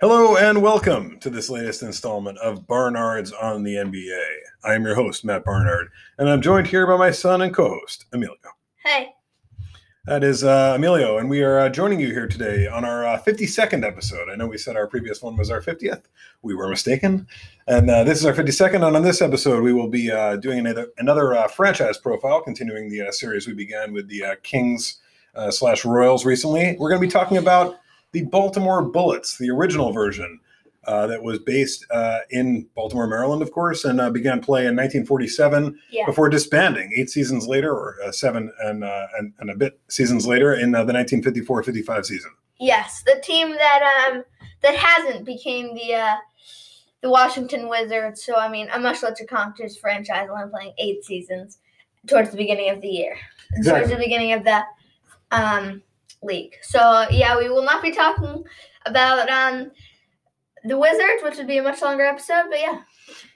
Hello and welcome to this latest installment of Barnards on the NBA. I am your host, Matt Barnard, and I'm joined here by my son and co host, Emilio. Hey. That is uh, Emilio, and we are uh, joining you here today on our uh, 52nd episode. I know we said our previous one was our 50th. We were mistaken. And uh, this is our 52nd. And on this episode, we will be uh, doing another, another uh, franchise profile, continuing the series we began with the Kings slash Royals recently. We're going to be talking about the Baltimore Bullets, the original version uh, that was based uh, in Baltimore, Maryland, of course, and uh, began play in 1947 yeah. before disbanding eight seasons later, or uh, seven and, uh, and, and a bit seasons later in uh, the 1954-55 season. Yes, the team that um that hasn't became the the Washington Wizards. So I mean, a much lesser competition franchise, only playing eight seasons towards the beginning of the year, exactly. towards the beginning of the um league. So yeah, we will not be talking about um, the Wizards, which would be a much longer episode. But yeah.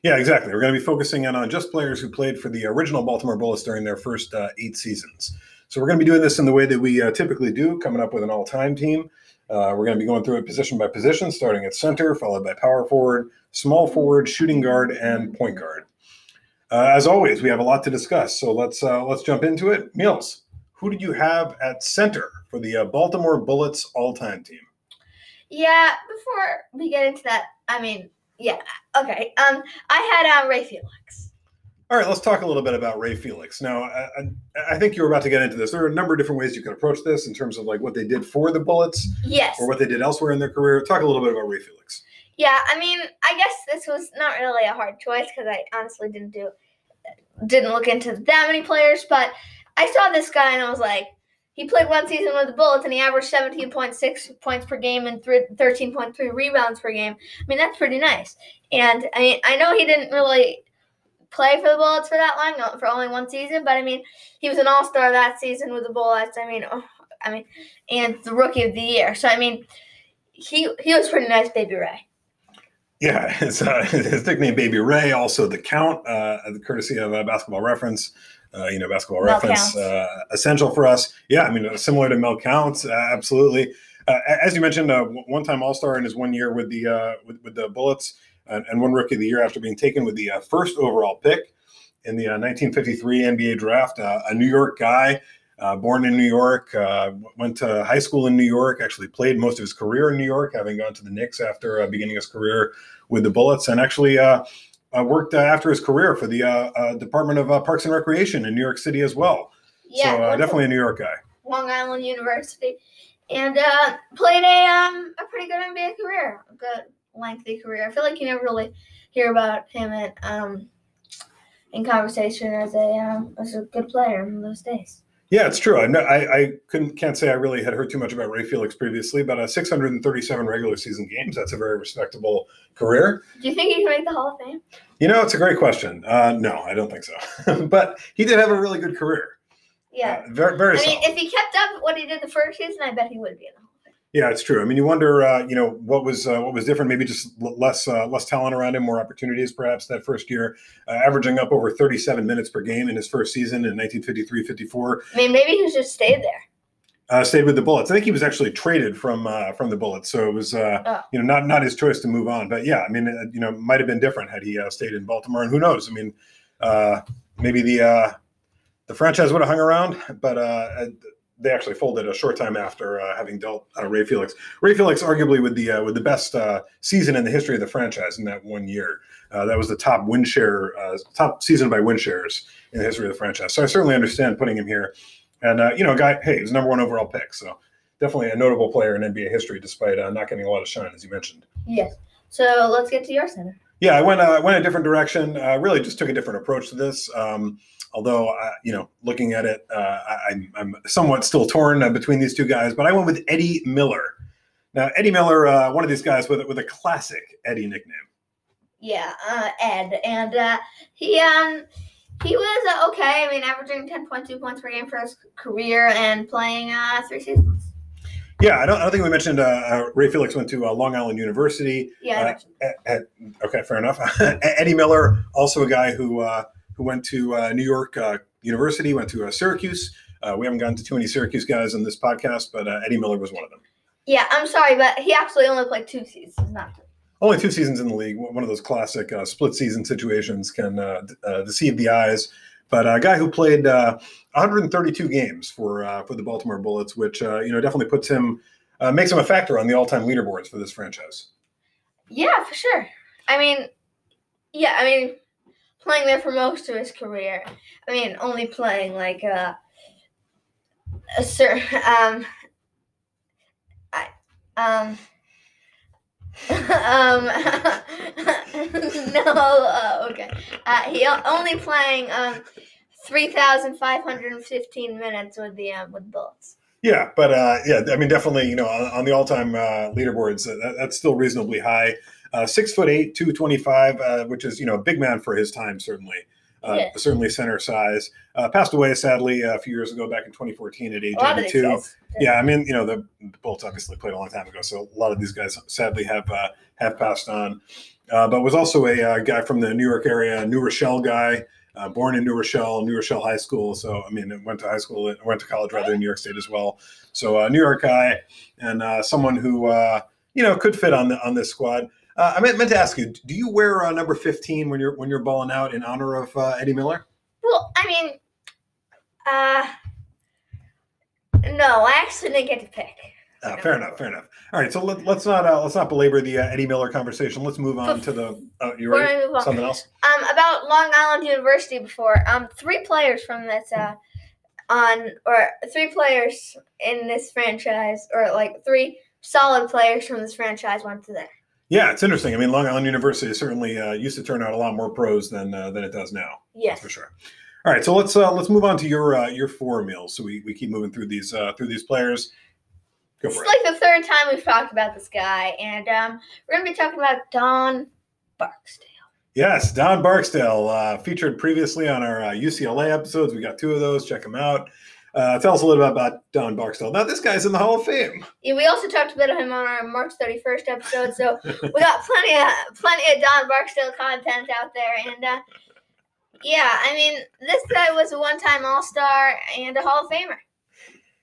Yeah, exactly. We're going to be focusing in on just players who played for the original Baltimore Bullets during their first uh, eight seasons. So we're going to be doing this in the way that we uh, typically do, coming up with an all-time team. Uh, we're going to be going through it position by position, starting at center, followed by power forward, small forward, shooting guard, and point guard. Uh, as always, we have a lot to discuss, so let's uh, let's jump into it. Meals, who did you have at center for the uh, Baltimore Bullets all-time team? Yeah, before we get into that, I mean, yeah, okay. Um, I had uh, Ray Felix. All right, let's talk a little bit about Ray Felix. Now, I, I, think you were about to get into this. There are a number of different ways you could approach this in terms of like what they did for the Bullets, yes, or what they did elsewhere in their career. Talk a little bit about Ray Felix. Yeah, I mean, I guess this was not really a hard choice because I honestly didn't do, didn't look into that many players, but I saw this guy and I was like, he played one season with the Bullets and he averaged 17.6 points per game and 13.3 rebounds per game. I mean, that's pretty nice. And I mean, I know he didn't really play for the Bullets for that long, for only one season, but I mean, he was an All Star that season with the Bullets. I mean, oh, I mean, and the Rookie of the Year. So I mean, he he was pretty nice, Baby Ray. Yeah, his, uh, his nickname Baby Ray, also the Count, uh, courtesy of a Basketball Reference uh, you know, basketball Mel reference, uh, essential for us. Yeah, I mean, uh, similar to Mel Counts, uh, absolutely. Uh, as you mentioned, uh, one-time All-Star in his one year with the with, with, the Bullets, and, and, one Rookie of the Year after being taken with the first overall pick in the 1953 NBA draft. a New York guy. born in New York, went to high school in New York. Actually, played most of his career in New York, having gone to the Knicks after beginning his career with the Bullets, and actually uh, worked uh, after his career for the uh, uh Department of uh, Parks and Recreation in New York City as well. Yeah, so uh, definitely a New York guy. Long Island University, and played a um a pretty good NBA career, a good lengthy career. I feel like you never really hear about him at um in conversation as a um, as a good player in those days. Yeah, it's true. I, I, I couldn't can't say I really had heard too much about Ray Felix previously, but uh, 637 regular season games. That's a very respectable career. Do you think he can make the Hall of Fame? You know, it's a great question. Uh, no, I don't think so. but he did have a really good career. Yeah, uh, very very. I mean, if he kept up what he did the first season, I bet he would be in the yeah, it's true. I mean, you wonder, uh, you know, what was uh, what was different? Maybe just less uh, less talent around him, more opportunities, perhaps that first year, uh, averaging up over 37 minutes per game in his first season in 1953-54. I mean, maybe he just stayed there. Uh, stayed with the Bullets. I think he was actually traded from uh, from the Bullets, so it was oh. you know not not his choice to move on. But yeah, I mean, you know, might have been different had he stayed in Baltimore, and who knows? I mean, maybe the the franchise would have hung around, but they actually folded a short time after uh, having dealt uh, Ray Felix. Ray Felix, arguably with the uh, with the best uh, season in the history of the franchise in that one year. Uh, that was the top win share, uh, top season by win shares in the history of the franchise. So I certainly understand putting him here. And you know, guy, hey, he's number one overall pick, so definitely a notable player in NBA history, despite not getting a lot of shine, as you mentioned. Yes. So let's get to your center. Yeah, I went uh, went a different direction. Uh, really, just took a different approach to this. Um, although, uh, you know, looking at it, uh, I, am somewhat still torn uh, between these two guys. But I went with Eddie Miller. Now, Eddie Miller, uh, one of these guys with with a classic Eddie nickname. Yeah, Ed, and he um he was okay. I mean, averaging ten point two points per game for his career and playing three seasons. Yeah, I don't, I don't think we mentioned uh, uh, Ray Felix went to uh, Long Island University. Yeah. At, at, okay, fair enough. Eddie Miller, also a guy who uh, who went to uh, New York uh, University, went to Syracuse. we haven't gotten to too many Syracuse guys on this podcast, but Eddie Miller was one of them. Yeah, I'm sorry, but he actually only played two seasons, not three. Only two seasons in the league. One of those classic uh, split season situations can uh, uh, deceive the eyes. But a guy who played 132 uh, games for uh, for the Baltimore Bullets, which uh, you know definitely puts him makes him a factor on the all time leaderboards for this franchise. Yeah, for sure. I mean, yeah, I mean, playing there for most of his career. I mean, only playing like a certain um, I um. um, no, uh, okay. Uh, he only playing um, three thousand five hundred and fifteen minutes with the um, with Bullets. Yeah, but uh, yeah, I mean, definitely, you know, on, on the all-time uh, leaderboards, uh, that, that's still reasonably high. Uh, six foot eight, two twenty five, uh, which is you know a big man for his time, certainly. Uh, yeah. Certainly center size. Uh, passed away sadly a few years ago, back in 2014 at age 82. Yeah, I mean, you know, the, the Bolts obviously played a long time ago, so a lot of these guys sadly have uh, have passed on. Uh, but was also a guy from the New York area, New Rochelle guy. Uh, born in New Rochelle, New Rochelle High School. So, I mean, went to high school, went to college rather in New York State as well. So, uh, New York guy and uh, someone who, you know, could fit on the on this squad. Uh, I meant, meant to ask you: Do you wear uh, number fifteen when you're when you're balling out in honor of uh, Eddie Miller? Well, I mean, uh, no, I actually didn't get to pick. Uh, fair enough. Fair enough. All right, so let, us not uh, let's not belabor the uh, Eddie Miller conversation. Let's move on to the. Uh, you ready? Something else? Um, about Long Island University before. Um, three players from this uh, on or three players in this franchise, or like three solid players from this franchise went to there. Yeah, it's interesting. I mean, Long Island University certainly uh, used to turn out a lot more pros than uh, than it does now. Yes, for sure. All right, so let's uh, let's move on to your uh, your four meals. So we, we keep moving through these uh, through these players. Go for it's it. like the third time we've talked about this guy, and um, we're going to be talking about Don Barksdale. Yes, Don Barksdale uh, featured previously on our UCLA episodes. We got two of those. Check them out. Uh, tell us a little bit about Don Barksdale. Now, this guy's in the Hall of Fame. Yeah, we also talked about him on our March 31st episode, so we got plenty of plenty of Don Barksdale content out there. And uh, yeah, I mean, this guy was a one-time All-Star and a Hall of Famer.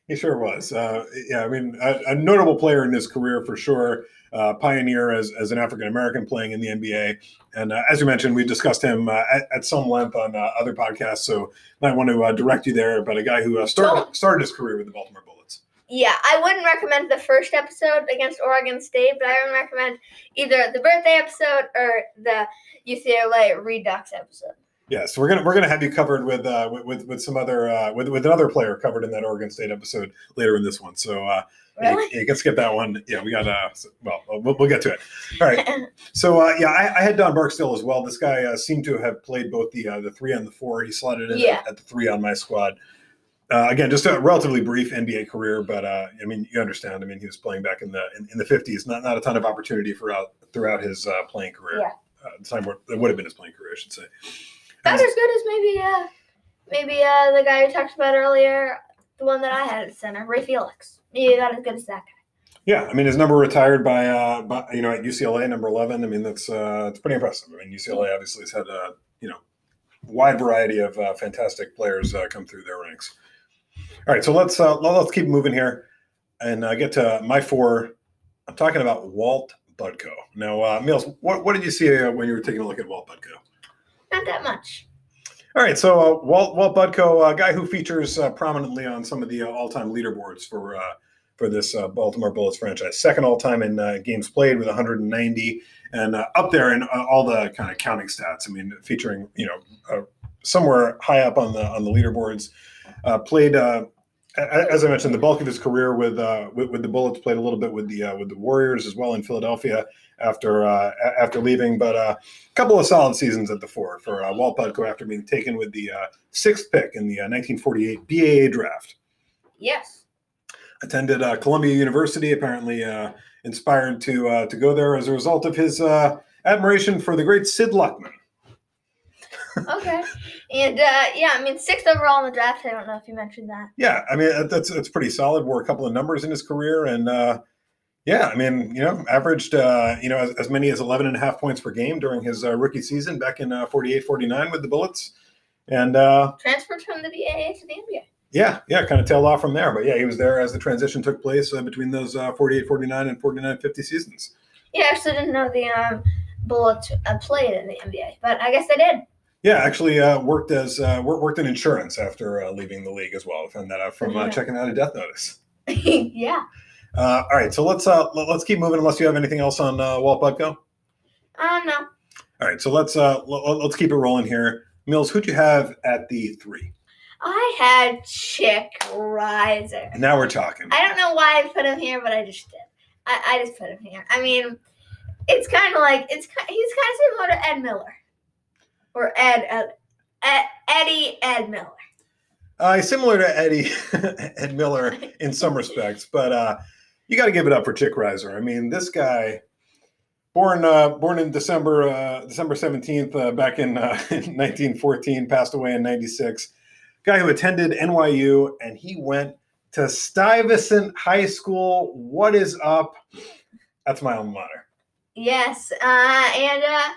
He sure was. Uh, yeah, I mean, a, a, notable player in his career for sure uh, pioneer as, as an African American playing in the NBA. And uh, as you mentioned, we discussed him uh, at, at, some length on uh, other podcasts. So might want to uh, direct you there. But a guy who uh, started started his career with the Baltimore Bullets. Yeah, I wouldn't recommend the first episode against Oregon State, but I would recommend either the birthday episode or the UCLA Redux episode. Yeah, so we're gonna we're gonna have you covered with uh, with, with some other uh, with with another player covered in that Oregon State episode later in this one. So uh, Really? Yeah, you can skip that one. Yeah, we got uh well, we'll, we'll get to it. All right. So uh, yeah, I, I, had Don Barksdale as well. This guy uh, seemed to have played both the uh, the three and the four. He slotted in yeah. at, at, the three on my squad. Uh, again, just a relatively brief NBA career, but uh, I mean, you understand. I mean, he was playing back in the in, in the fifties. Not not a ton of opportunity throughout throughout his uh, playing career. Yeah. Uh, the time where it would have been his playing career, I should say. About as good as maybe uh maybe uh the guy we talked about earlier, the one that I had at center, Ray Felix. Maybe not as good as that guy. Yeah, I mean his number retired by, uh, by you know at UCLA number eleven. I mean that's uh, it's pretty impressive. I mean UCLA obviously has had a you know wide variety of uh, fantastic players uh, come through their ranks. All right, so let's uh, let's keep moving here and uh, get to my four. I'm talking about Walt Budko. Now, uh, Mills, what, what did you see uh, when you were taking a look at Walt Budko? Not that much. All right, so uh, Walt Walt Budko, a guy who features uh, prominently on some of the uh, all-time leaderboards for uh, for this uh, Baltimore Bullets franchise. Second all time in uh, games played with 190, and uh, up there in uh, all the kind of counting stats. I mean, featuring you know uh, somewhere high up on the on the leaderboards. Uh, played as I mentioned, the bulk of his career with, with, with the Bullets. Played a little bit with the with the Warriors as well in Philadelphia after after leaving, but a couple of solid seasons at the four for Walt Budko after being taken with the sixth pick in the 1948 BAA draft. Yes attended uh, Columbia University. Apparently, uh, inspired to uh, to go there as a result of his uh, admiration for the great Sid Luckman. okay, and uh, yeah, I mean sixth overall in the draft. I don't know if you mentioned that. Yeah, I mean that's that's pretty solid. Wore a couple of numbers in his career, and uh, yeah, I mean you know averaged you know as, as, many as 11 and a half points per game during his rookie season back in 48-49 with the Bullets, and transferred from the BAA to the NBA. Yeah, yeah, kind of tailed off from there. But yeah, he was there as the transition took place uh, between those uh, 48 49 and 49 50 seasons. Yeah, I actually didn't know the um, Bullets uh, played in the NBA, but I guess they did. Yeah, actually uh, worked as uh, worked in insurance after uh, leaving the league as well. Found that out from uh, checking out a death notice. yeah. Uh, all right, so let's uh, let's keep moving. Unless you have anything else on uh, Walt Budko. Uh, no. All right, so let's uh, let's keep it rolling here. Mills, who'd you have at the three? I had Chick Reiser. Now we're talking. I don't know why I put him here, but I just did. I, I just put him here. I mean, it's kind of like it's he's kind of similar to Ed Miller or Ed, Ed, Ed Eddie Ed Miller. Uh, similar to Eddie Ed Miller in some respects, but uh, you got to give it up for Chick Reiser. I mean, this guy, born uh, born in December uh, December seventeenth, uh, back in, uh, in nineteen fourteen, passed away in ninety six. Guy who attended NYU and he went to Stuyvesant High School. What is up? That's my alma mater. Yes, uh, and uh,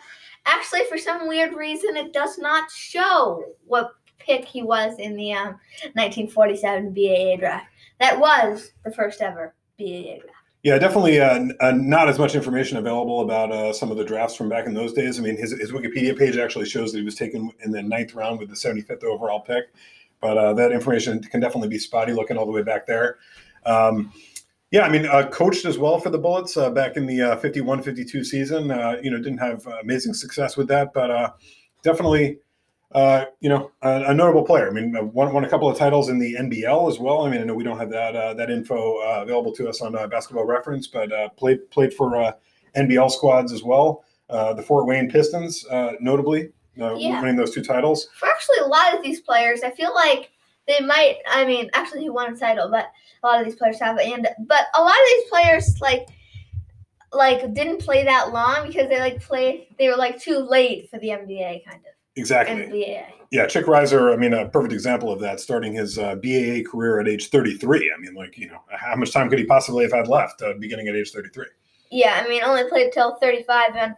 actually, for some weird reason, it does not show what pick he was in the um, 1947 BAA draft. That was the first ever BAA draft. Yeah, definitely uh, uh, not as much information available about uh, some of the drafts from back in those days. I mean, his, his Wikipedia page actually shows that he was taken in the ninth round with the 75th overall pick, but uh, that information can definitely be spotty looking all the way back there. Um, yeah, I mean, uh, coached as well for the Bullets uh, back in the uh, 51 52 season. Uh, you know, didn't have amazing success with that, but uh, definitely, uh, you know, a, a, notable player. I mean, won, won a couple of titles in the NBL as well. I mean, I know we don't have that that info available to us on basketball reference, but played played for NBL squads as well. the Fort Wayne Pistons, notably, yeah. winning those two titles. For actually a lot of these players, I feel like they might. I mean, actually, he won a title, but a lot of these players have. And but a lot of these players like like didn't play that long because they like played. They were like too late for the NBA, kind of. Exactly. NBA. Yeah, Chick Reiser. I mean, a perfect example of that. Starting his uh, BAA career at age 33. I mean, like you know, how much time could he possibly have had left? Uh, beginning at age 33. Yeah, I mean, only played till 35, and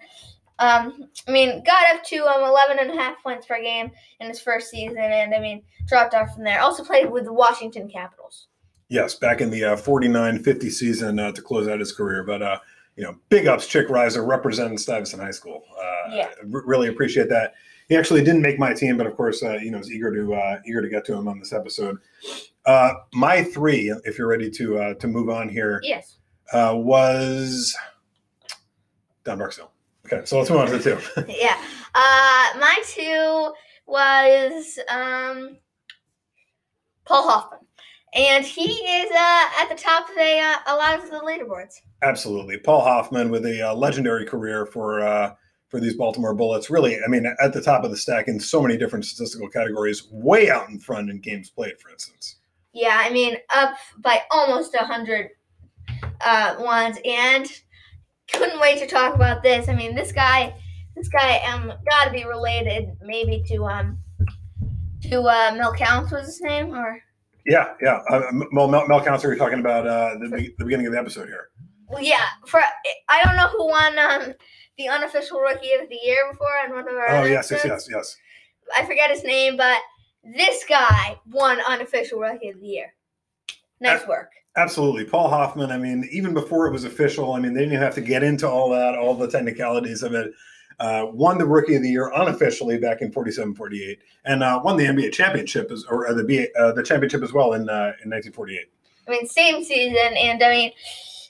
um, I mean, got up to um 11 and a half points per game in his first season, and I mean, dropped off from there. Also played with the Washington Capitals. Yes, back in the uh, 49-50 season uh, to close out his career. But uh, you know, big ups, Chick Reiser representing Stuyvesant High School. Uh, yeah, r- really appreciate that. He actually didn't make my team, but of course, uh, you know, was eager to uh, eager to get to him on this episode. Uh, my three, if you're ready to uh, to move on here, yes, uh, was Don Barksdale. Okay, so let's move on to the two. yeah, uh, my two was um, Paul Hoffman and he is uh, at the top of a, uh, a lot of the leaderboards. Absolutely, Paul Hoffman with a uh, legendary career for uh, for these Baltimore Bullets. Really, I mean, at the top of the stack in so many different statistical categories, way out in front in games played, for instance. Yeah, I mean, up by almost a hundred uh, ones, and couldn't wait to talk about this. I mean, this guy, this guy, um, got to be related maybe to um to uh, Mel Counts was his name or yeah, yeah. Uh, well, Mel, Mel Counselor, you're talking about uh, the, the beginning of the episode here. Well, yeah. For I don't know who won um, the unofficial Rookie of the Year before on one of our. Oh yes, yes, yes, yes. I forget his name, but this guy won unofficial Rookie of the Year. Nice work. Absolutely. Paul Hoffman, I mean, even before it was official, I mean, they didn't even have to get into all that, all the technicalities of it uh, won the Rookie of the Year unofficially back in 47-48, and uh, won the NBA championship as, or uh, the BA, uh, the championship as well in uh, in 1948. I mean, same season, and I mean,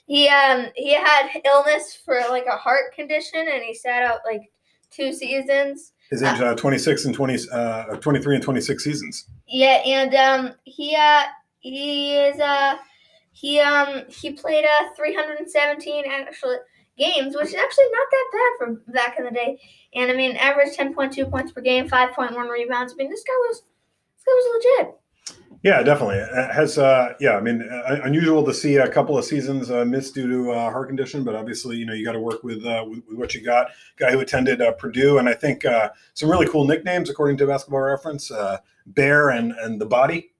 he um he had illness for like a heart condition, and he sat out like two seasons. His age, uh, 26 and 20, uh, 23 and 26 seasons. Yeah, and um, he uh, he is uh, he um, he played uh, 317 actually games, which is actually not that bad from back in the day. And I mean, average 10.2 points per game, 5.1 rebounds. I mean, this guy was this guy was legit. Yeah, definitely. It has uh, yeah, I mean, uh, unusual to see a couple of seasons uh, missed due to uh, heart condition, but obviously, you know, you got to work with, uh, with, with what you got. Guy who attended uh, Purdue, and I think uh, some really cool nicknames according to Basketball Reference: uh, Bear and and the Body.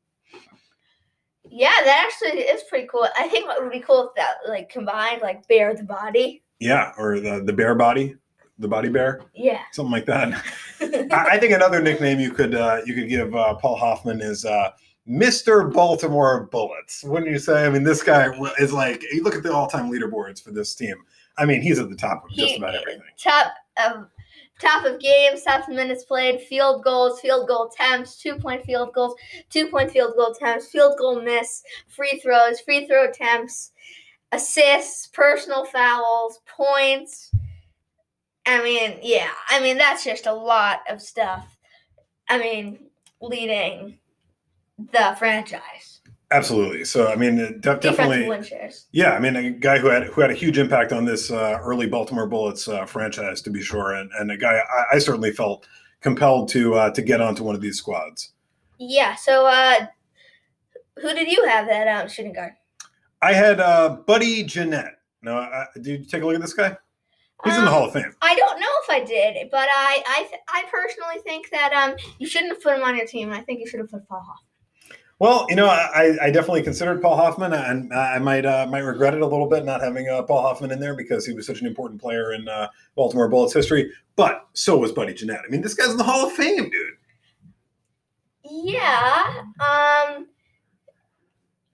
Yeah, that actually is pretty cool. I think what would be cool if that like combined like Bear the Body. Yeah, or the the bear body, the body bear. Yeah, something like that. I, I, think another nickname you could uh, you could give uh, Paul Hoffman is uh, Mr. Baltimore Bullets. Wouldn't you say? I mean, this guy is like, you look at the all time leaderboards for this team. I mean, he's at the top of just he, about everything. Top of top of games, top of minutes played, field goals, field goal attempts, two point field goals, two point field goal attempts, field goal miss, free throws, free throw attempts, assists, personal fouls, points. I mean, yeah, I mean that's just a lot of stuff. I mean, leading the franchise. Absolutely. So I mean, definitely. Yeah, I mean, a guy who had who had a huge impact on this uh, early Baltimore Bullets uh, franchise, to be sure, and, and a guy I, I certainly felt compelled to uh, to get onto one of these squads. Yeah. So, uh, who did you have that um, shooting guard? I had uh, Buddy Jeannette. Now, uh, did you take a look at this guy? He's um, in the um, Hall of Fame. I don't know if I did, but I I, th- I personally think that um you shouldn't have put him on your team. I think you should have put Paul Hoffman. Well, you know, I, I definitely considered Paul Hoffman, and I might uh, might regret it a little bit not having uh, Paul Hoffman in there because he was such an important player in uh, Baltimore Bullets history. But so was Buddy Jeannette. I mean, this guy's in the Hall of Fame, dude. Yeah. Um.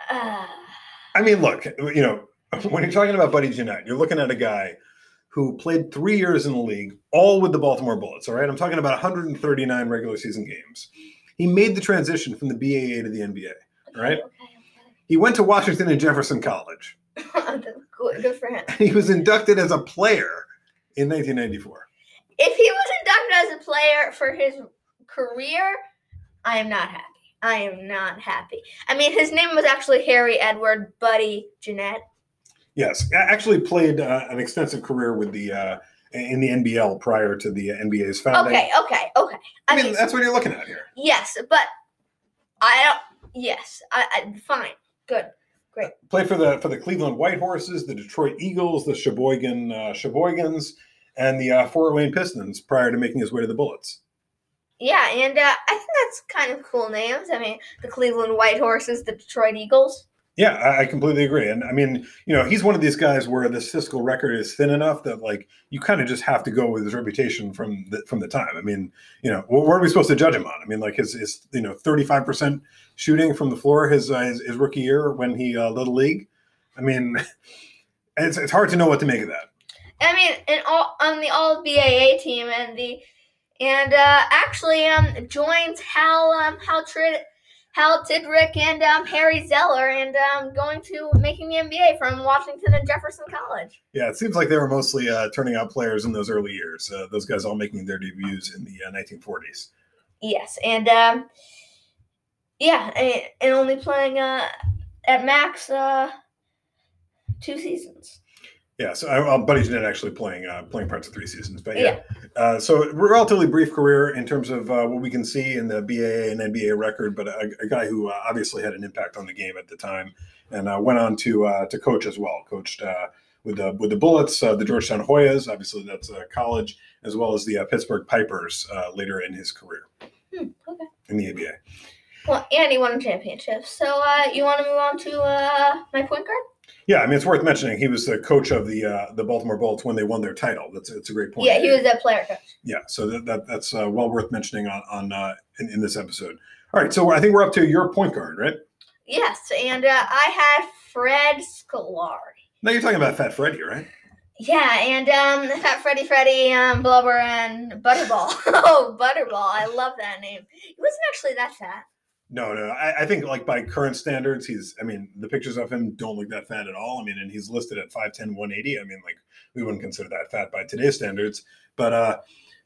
I mean, look, you know, when you're talking about Buddy Jeannette, you're looking at a guy who played three years in the league, all with the Baltimore Bullets. All right, I'm talking about 139 regular season games. He made the transition from the BAA to the NBA. Right? Okay, okay. He went to Washington and Jefferson College. good, good for him. he was inducted as a player in 1994. If he was inducted as a player for his career, I am not happy. I am not happy. I mean, his name was actually Harry Edward Buddy Jeannette. Yes, actually played uh, an extensive career with the uh, in the NBL prior to the NBA's founding. Okay, okay, okay. I, I mean, that's what you're looking at here. Yes, but I don't. Yes, I, I fine, good, great. Played for the for the Cleveland White Horses, the Detroit Eagles, the Sheboygan uh, Sheboygans, and the uh, Fort Wayne Pistons prior to making his way to the Bullets. Yeah, and uh, I think that's kind of cool names. I mean, the Cleveland White Horses, the Detroit Eagles. Yeah, I completely agree. And I mean, you know, he's one of these guys where the statistical record is thin enough that like you kind of just have to go with his reputation from the from the time. I mean, you know, what, are we supposed to judge him on? I mean, like his his you know thirty five percent shooting from the floor his, uh, his, his rookie year when he uh, led the league. I mean, it's it's hard to know what to make of that. I mean, in all on the All BAA team and the and uh, actually um joins Hal um Hal Trid Hal Tidrick and um, Harry Zeller, and um, going to making the NBA from Washington and Jefferson College. Yeah, it seems like they were mostly uh, turning out players in those early years. Uh, those guys all making their debuts in the uh, 1940s. Yes, and um, yeah, and, and, only playing uh, at max uh, two seasons. Yeah, so I, uh, Buddy Jeannette actually playing uh, playing parts of three seasons, but yeah. yeah. Uh, so relatively brief career in terms of uh, what we can see in the BAA and NBA record, but a, a guy who uh, obviously had an impact on the game at the time, and uh, went on to to coach as well. Coached with the with the Bullets, the Georgetown Hoyas, obviously that's college, as well as the Pittsburgh Pipers later in his career. Hmm, okay. In the ABA. Well, and he won a championship. So you want to move on to my point guard? Yeah, I mean it's worth mentioning. He was the coach of the uh, the Baltimore Bullets when they won their title. That's it's a great point. Yeah, he was a player coach. Yeah, so that, that that's uh, well worth mentioning on on uh, in, in, this episode. All right, so I think we're up to your point guard, right? Yes, and uh, I had Fred Scolari. Now you're talking about Fat Freddy, right? Yeah, and um, Fat Freddy, Freddy, um, Blubber, and Butterball. oh, Butterball! I love that name. He wasn't actually that fat. No, no. I, I, think like by current standards, he's. I mean, the pictures of him don't look that fat at all. I mean, and he's listed at 5'10", 180. I mean, like we wouldn't consider that fat by today's standards. But uh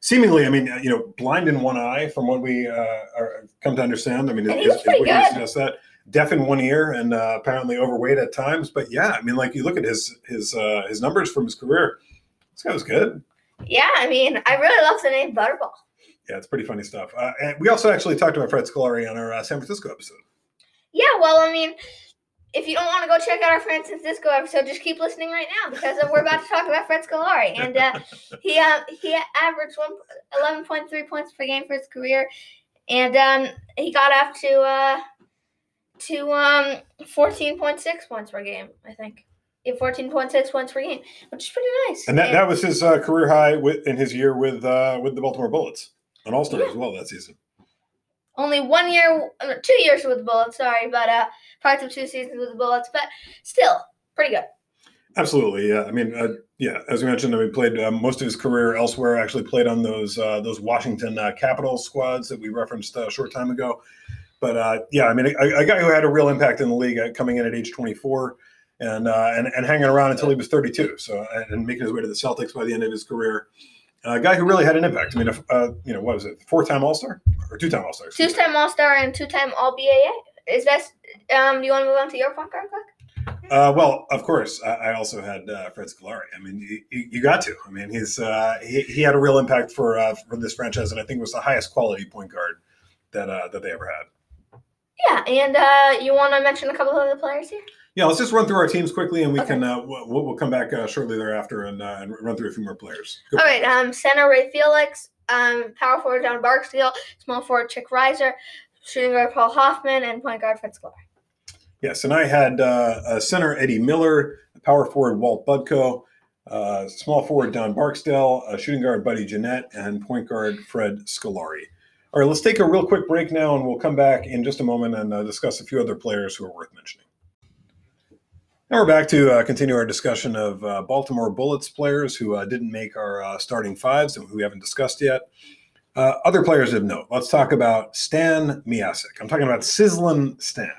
seemingly, I mean, you know, blind in one eye, from what we uh, are come to understand. I mean, is, is what you suggest that deaf in one ear and uh, apparently overweight at times. But yeah, I mean, like you look at his his uh, his numbers from his career. This guy was good. Yeah, I mean, I really love the name Butterball yeah, it's pretty funny stuff. Uh, and we also actually talked about Fred Scolari on our uh, San Francisco episode. Yeah, well, I mean, if you don't want to go check out our San Francisco episode, just keep listening right now because we're about to talk about Fred Scolari, and uh, he uh, he averaged eleven point three points per game for his career, and um, he got up to uh, to um, fourteen point six points per game, I think. Yeah, 14.6 points per game, which is pretty nice. And that, and, that was his uh, career high with, in his year with uh, with the Baltimore Bullets an All Star yeah. as well that season. Only one year, uh, two years with the Bullets, sorry, but uh, parts of two seasons with the Bullets, but still pretty good. Absolutely, yeah. I mean, uh, yeah, as we mentioned, we played uh, most of his career elsewhere. Actually, played on those uh, those Washington uh, Capitals squads that we referenced uh, a short time ago. But uh, yeah, I mean, a, a, guy who had a real impact in the league, coming in at age 24 and and and hanging around until he was 32. So and making his way to the Celtics by the end of his career. A guy who really had an impact. I mean, if, you know, what was it? Four-time All-Star or two-time All-Star? Two-time All-Star and two-time All-BAA. Is that? Um, do you want to move on to your point guard quick? Uh, well, of course, I, I also had uh, Fred Scolari. I mean, you, you, got to. I mean, he's uh, he, he had a real impact for uh, for this franchise, and I think was the highest quality point guard that uh, that they ever had. Yeah, and uh, you want to mention a couple of the players here? Yeah, let's just run through our teams quickly, and we okay. can we'll, we'll, come back shortly thereafter and, and run through a few more players. Go All right, um, center Ray Felix, um, power forward John Barksdale, small forward Chick Reiser, shooting guard Paul Hoffman, and point guard Fred Scolari. Yes, and I had uh, center Eddie Miller, power forward Walt Budko, uh, small forward Don Barksdale, shooting guard Buddy Jeannette, and point guard Fred Scolari. All right, let's take a real quick break now, and we'll come back in just a moment and uh, discuss a few other players who are worth mentioning. Now we're back to uh, continue our discussion of uh, Baltimore Bullets players who uh, didn't make our uh, starting fives and who we haven't discussed yet. Uh, other players of note. Let's talk about Stan Miasek. I'm talking about Sizzlin Stan.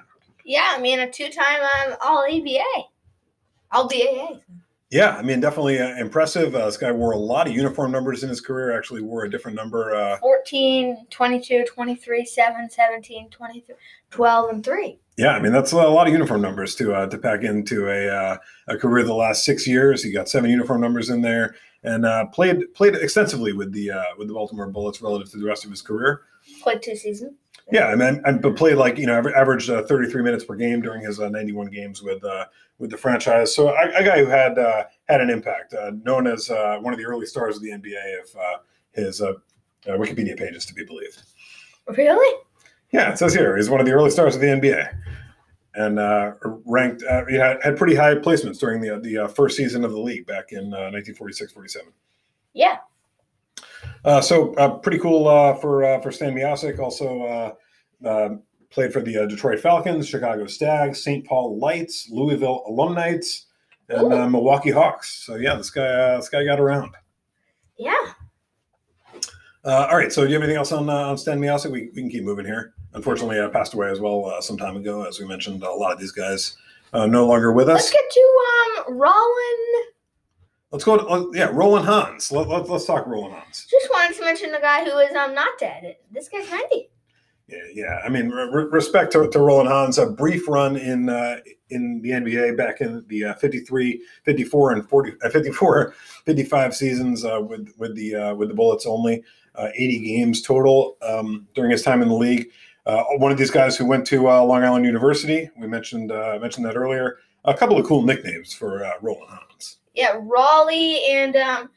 Yeah, I mean a two-time um, All ABA, All BAA. Yeah, I mean definitely uh, impressive. Uh, this guy wore a lot of uniform numbers in his career. Actually wore a different number. Uh, 14, 22, 23, 7, 17, 23, 12, and 3. Yeah, I mean that's a lot of uniform numbers to uh, to pack into a uh, a career the last six years. He got seven uniform numbers in there and uh, played played extensively with the uh, with the Baltimore Bullets relative to the rest of his career. Played two seasons. Yeah, I mean, and but played like you know averaged uh, 33 minutes per game during his uh, 91 games with uh, with the franchise. So a, a guy who had uh, had an impact, uh, known as uh, one of the early stars of the NBA, if his Wikipedia pages to be believed. Really? Yeah, it says here he's one of the early stars of the NBA, and ranked he had, had pretty high placements during the the first season of the league back in 1946-47. Yeah. Uh, so uh, pretty cool uh, for uh, for Stan Miasek. Also uh, uh, played for the Detroit Falcons, Chicago Stags, St. Paul Lights, Louisville Alumnites, and Milwaukee Hawks. So yeah, this guy this guy got around. Yeah. all right. So do you have anything else on on Stan Miasek? We, we can keep moving here. Unfortunately, I passed away as well some time ago. As we mentioned, a lot of these guys are no longer with us. Let's get to um, Rollen Let's go. To, yeah, Rollen Hans. Let, let, us talk Rollen Hans. Just wanted to mention the guy who is um not dead. This guy's ninety. Yeah, yeah. I mean, re- respect to, to Rollen Hans. A brief run in uh, in the NBA back in the uh, 53, 54, and 40, uh, 54, 55 seasons uh, with with the uh, with the Bullets only. Uh, 80 games total um, during his time in the league. Uh, one of these guys who went to uh, Long Island University. We mentioned uh, mentioned that earlier. A couple of cool nicknames for uh, Rollen Hans yeah, Raleigh and um,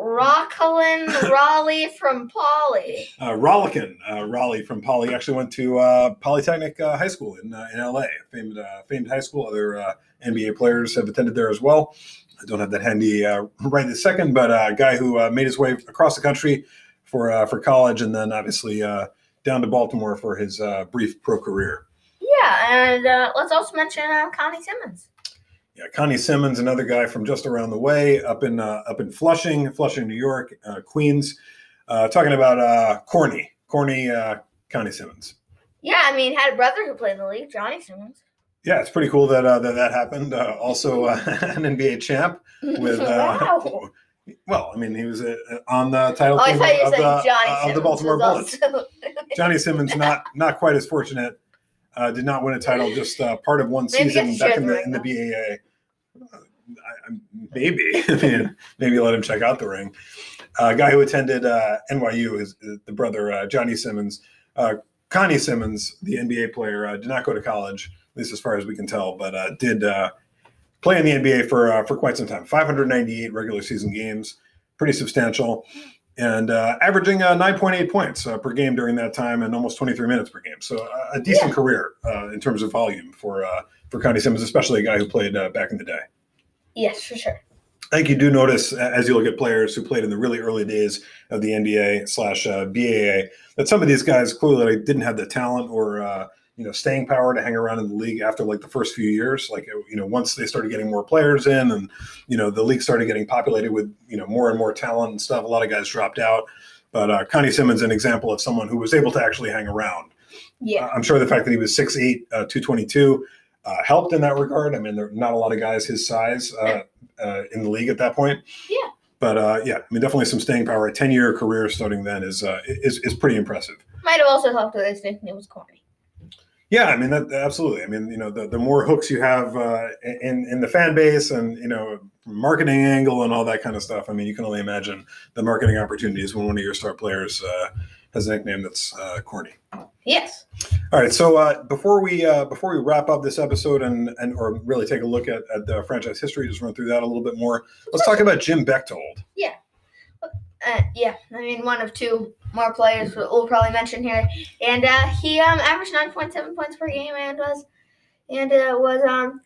Rocklin Raleigh from Poly. Uh, Rollickin, uh, Raleigh from Poly actually went to uh, Polytechnic uh, High School in uh, in LA, famed uh, famed high school. Other uh, NBA players have attended there as well. I don't have that handy right this second, but a guy who made his way across the country for for college, and then obviously down to Baltimore for his brief pro career. Yeah, and let's also mention Connie Simmons. Yeah, Connie Simmons, another guy from just around the way, up in uh, up in Flushing, Flushing, New York, uh, Queens. Uh, talking about uh, Corny, Corny uh, Connie Simmons. Yeah, I mean, had a brother who played in the league, Johnny Simmons. Yeah, it's pretty cool that uh, that, that happened. Uh, also, uh, an NBA champ with. Uh, wow. Well, I mean, he was uh, on the title oh, team of, the, uh, of the Baltimore Bullets. Johnny Simmons not not quite as fortunate uh, did not win a title, just uh, part of one maybe season back in the in the BAA. Uh, I, maybe, I mean, maybe let him check out the ring. A uh, guy who attended uh, NYU is, the brother uh, Johnny Simmons. Connie Simmons, the NBA player, did not go to college, at least as far as we can tell, but did play in the NBA for for quite some time. 598 regular season games, pretty substantial and uh, averaging uh, 9.8 points uh, per game during that time and almost 23 minutes per game. So uh, a decent yeah. career uh, in terms of volume for uh, for Connie Simmons, especially a guy who played back in the day. Yes, for sure. I think you do notice as you look at players who played in the really early days of the NBA slash uh, BAA that some of these guys clearly didn't have the talent or uh, you know staying power to hang around in the league after like the first few years. Like you know once they started getting more players in and you know the league started getting populated with you know more and more talent and stuff. A lot of guys dropped out, but uh, Connie Simmons an example of someone who was able to actually hang around. Yeah, I'm sure the fact that he was 6'8", uh, 222 uh, helped in that regard. I mean, there are not a lot of guys his size uh, uh, in the league at that point. Yeah. But uh, yeah, I mean, definitely some staying power. A ten-year career starting then is uh, is is pretty impressive. Might have also helped that his nickname it was corny. Yeah, I mean that absolutely. I mean, you know, the, the more hooks you have uh, in in the fan base and you know marketing angle and all that kind of stuff. I mean, you can only imagine the marketing opportunities when one of your star players uh, has a nickname that's uh, corny. Yes. All right. So uh, before we uh, before we wrap up this episode and and or really take a look at, at the franchise history, just run through that a little bit more. Let's talk about Jim Baechtold. Yeah. Uh, yeah, I mean one of two more players we'll probably mention here, and uh, he um, averaged nine point seven points per game and was and uh, was um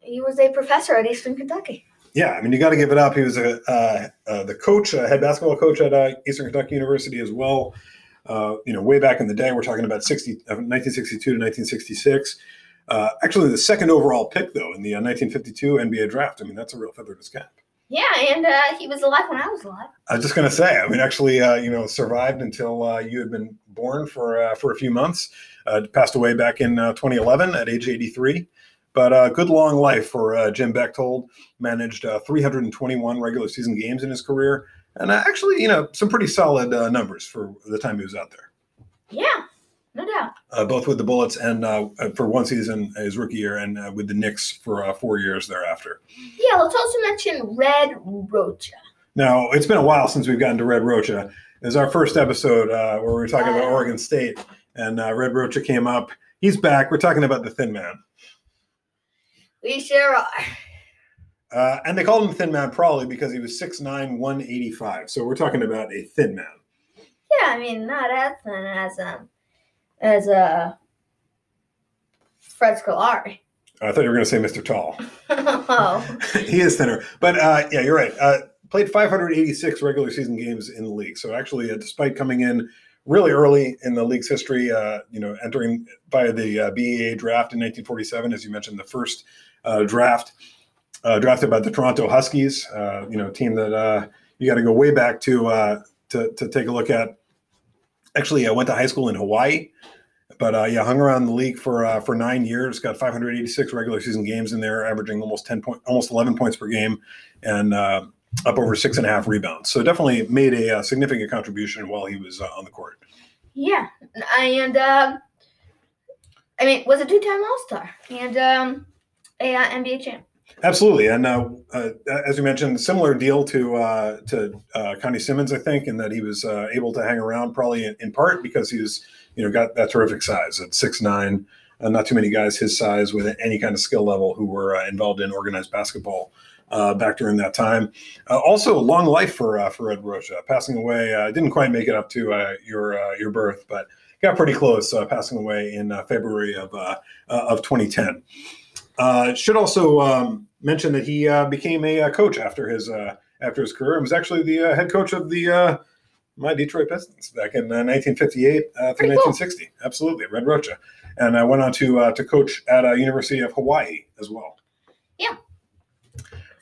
he was a professor at Eastern Kentucky. Yeah, I mean you got to give it up. He was a uh, uh, the coach, uh, head basketball coach at Eastern Kentucky University as well. You know, way back in the day, we're talking about 60, 1962 to 1966. Uh, actually, the second overall pick, though, in the 1952 NBA draft. I mean, that's a real feather in his cap. Yeah, and he was alive when I was alive. I was just gonna say. I mean, actually, you know, survived until you had been born for for a few months. passed away back in 2011 at age 83. But uh, good long life for uh, Jim Baechtold. Managed uh, 321 regular season games in his career, and uh, actually, you know, some pretty solid uh, numbers for the time he was out there. Yeah, no doubt. Uh, both with the Bullets and for one season his rookie year, and with the Knicks for four years thereafter. Yeah, let's also mention Red Rocha. Now, it's been a while since we've gotten to Red Rocha. It was our first episode where we were talking about Oregon State, and Red Rocha came up. He's back. We're talking about the Thin Man. We sure are. Uh, and they called him Thin Man probably because he was 6'9", 185. So we're talking about a thin man. Yeah, I mean, not as thin as um as uh Fred Scolari. I thought you were going to say Mr. Tall. oh. he is thinner. But uh, yeah, you're right. Uh, played 586 regular season games in the league. So actually, uh, despite coming in really early in the league's history, uh, you know, entering via the uh, BAA draft in 1947, as you mentioned, the first uh, draft, uh, drafted by the Toronto Huskies. Uh, you know, team that uh, you got to go way back to uh, to to take a look at. Actually, I went to high school in Hawaii, but uh, yeah, hung around the league for uh, for nine years. Got 586 regular season games in there, averaging almost 10 point, almost 11 points per game, and uh, up over six and a half rebounds. So definitely made a, a significant contribution while he was uh, on the court. Yeah, and um, I mean, was a two-time All Star and um, a uh, NBA champ. Absolutely, and uh, uh, as you mentioned, similar deal to uh, to uh, Connie Simmons, I think, in that he was uh, able to hang around probably in, in, part because he was, you know, got that terrific size at six nine. Uh, not too many guys his size with any kind of skill level who were involved in organized basketball back during that time. also, long life for for Ed Rocha, passing away. didn't quite make it up to your your birth, but got pretty close, passing away in February of of 2010. Uh, should also um, mention that he uh, became a, uh, coach after his uh, after his career. He was actually the uh, head coach of the uh, my Detroit Pistons back in 1958 through 1960. Cool. Absolutely, Red Rocha, and I went on to to coach at University of Hawaii as well. Yeah.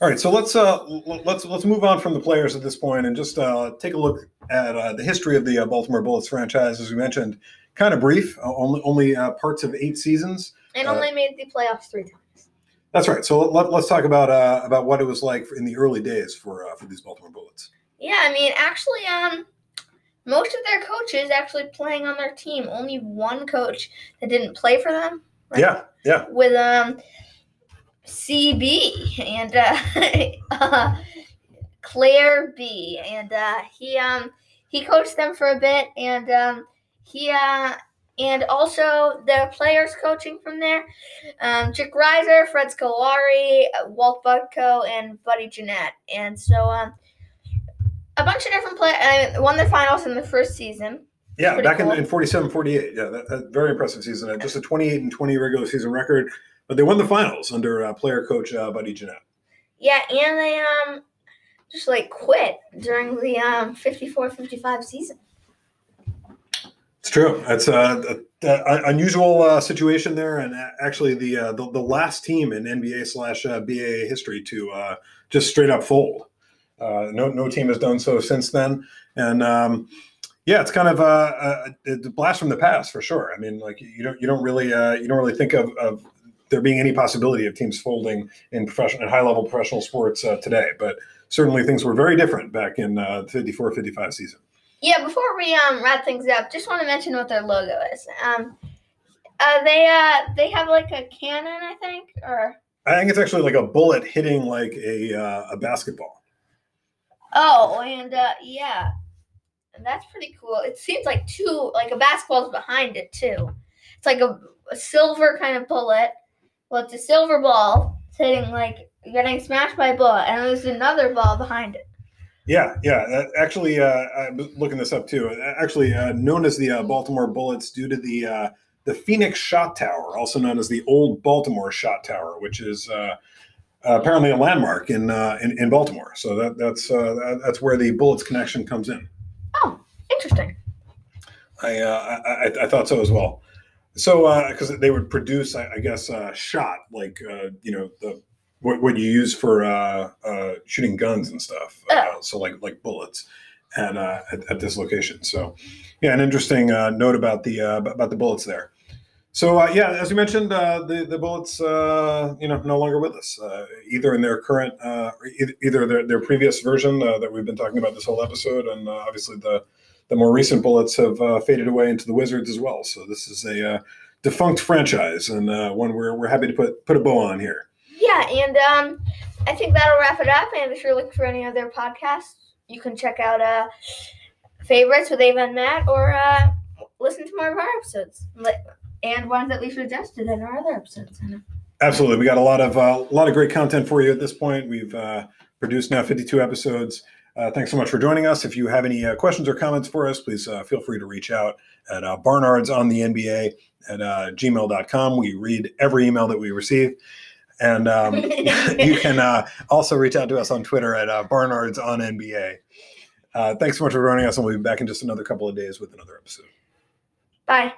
All right, so let's uh, let's let's move on from the players at this point and just uh, take a look at uh, the history of the Baltimore Bullets franchise. As we mentioned, kind of brief, only only parts of eight seasons, and only made the playoffs three times. That's right. So let, us talk about uh, about what it was like in the early days for uh, for these Baltimore Bullets. Yeah, I mean, actually, um, most of their coaches actually playing on their team. Only one coach that didn't play for them. Right? Yeah, yeah. With um, CB and uh, uh, Clair Bee, and uh, he um he coached them for a bit, and um, he uh and also the players coaching from there um, Chick Reiser, Fred Scolari, Walt Budko, and Buddy Jeannette. And so um, a bunch of different players uh, won the finals in the first season. Yeah, back cool. in, in 47 48. Yeah, that, that very impressive season. Just a 28 and 20 regular season record, but they won the finals under uh, player coach uh, Buddy Jeannette. Yeah, and they um just like quit during the um 54-55 season. It's true. It's a, a, unusual uh, situation there, and actually the, uh, the, the last team in NBA slash uh, BA history to uh, just straight up fold. Uh, no no team has done so since then, and um, yeah, it's kind of a, a, blast from the past for sure. I mean, like you don't you don't really uh, you don't really think of, of there being any possibility of teams folding in professional in high level professional sports today, but certainly things were very different back in uh, 54 55 season. Yeah, before we um wrap things up, just want to mention what their logo is. Um, uh, they uh they have like a cannon, I think, or I think it's actually like a bullet hitting like a uh, a basketball. Oh, and uh, yeah, and that's pretty cool. It seems like two like a basketball's behind it too. It's like a, a silver kind of bullet. Well, it's a silver ball hitting like getting smashed by a bullet, and there's another ball behind it. Yeah, yeah. Actually, uh, I'm looking this up too. Actually, uh, known as the uh, Baltimore Bullets due to the uh, the Phoenix Shot Tower, also known as the Old Baltimore Shot Tower, which is uh, apparently a landmark in, uh, in, in Baltimore. So that that's that's where the Bullets connection comes in. Oh, interesting. I I, I, thought so as well. So because they would produce, I, I guess, shot like you know the what, what you use for uh, uh, shooting guns and stuff. Uh, so like like bullets, and uh, at, at, this location. So yeah, an interesting uh, note about the uh, about the bullets there. So yeah, as you mentioned, the the bullets you know no longer with us, either in their current either their, their previous version that we've been talking about this whole episode, and obviously the the more recent bullets have faded away into the Wizards as well. So this is a defunct franchise and one we're, we're happy to put put a bow on here yeah, and um, I think that'll wrap it up. And if you're looking for any other podcasts, you can check out uh, favorites with Ava and Matt, or uh, listen to more of our episodes and ones that we've suggested in our other episodes. Absolutely, we got a lot of uh, a lot of great content for you at this point. We've uh, produced now 52 episodes. Uh, thanks so much for joining us. If you have any uh, questions or comments for us, please uh, feel free to reach out at uh, barnards on the NBA at uh, gmail.com. We read every email that we receive. And um, you can uh, also reach out to us on Twitter at uh, Barnards on NBA. Uh, thanks so much for joining us, and we'll be back in just another couple of days with another episode. Bye.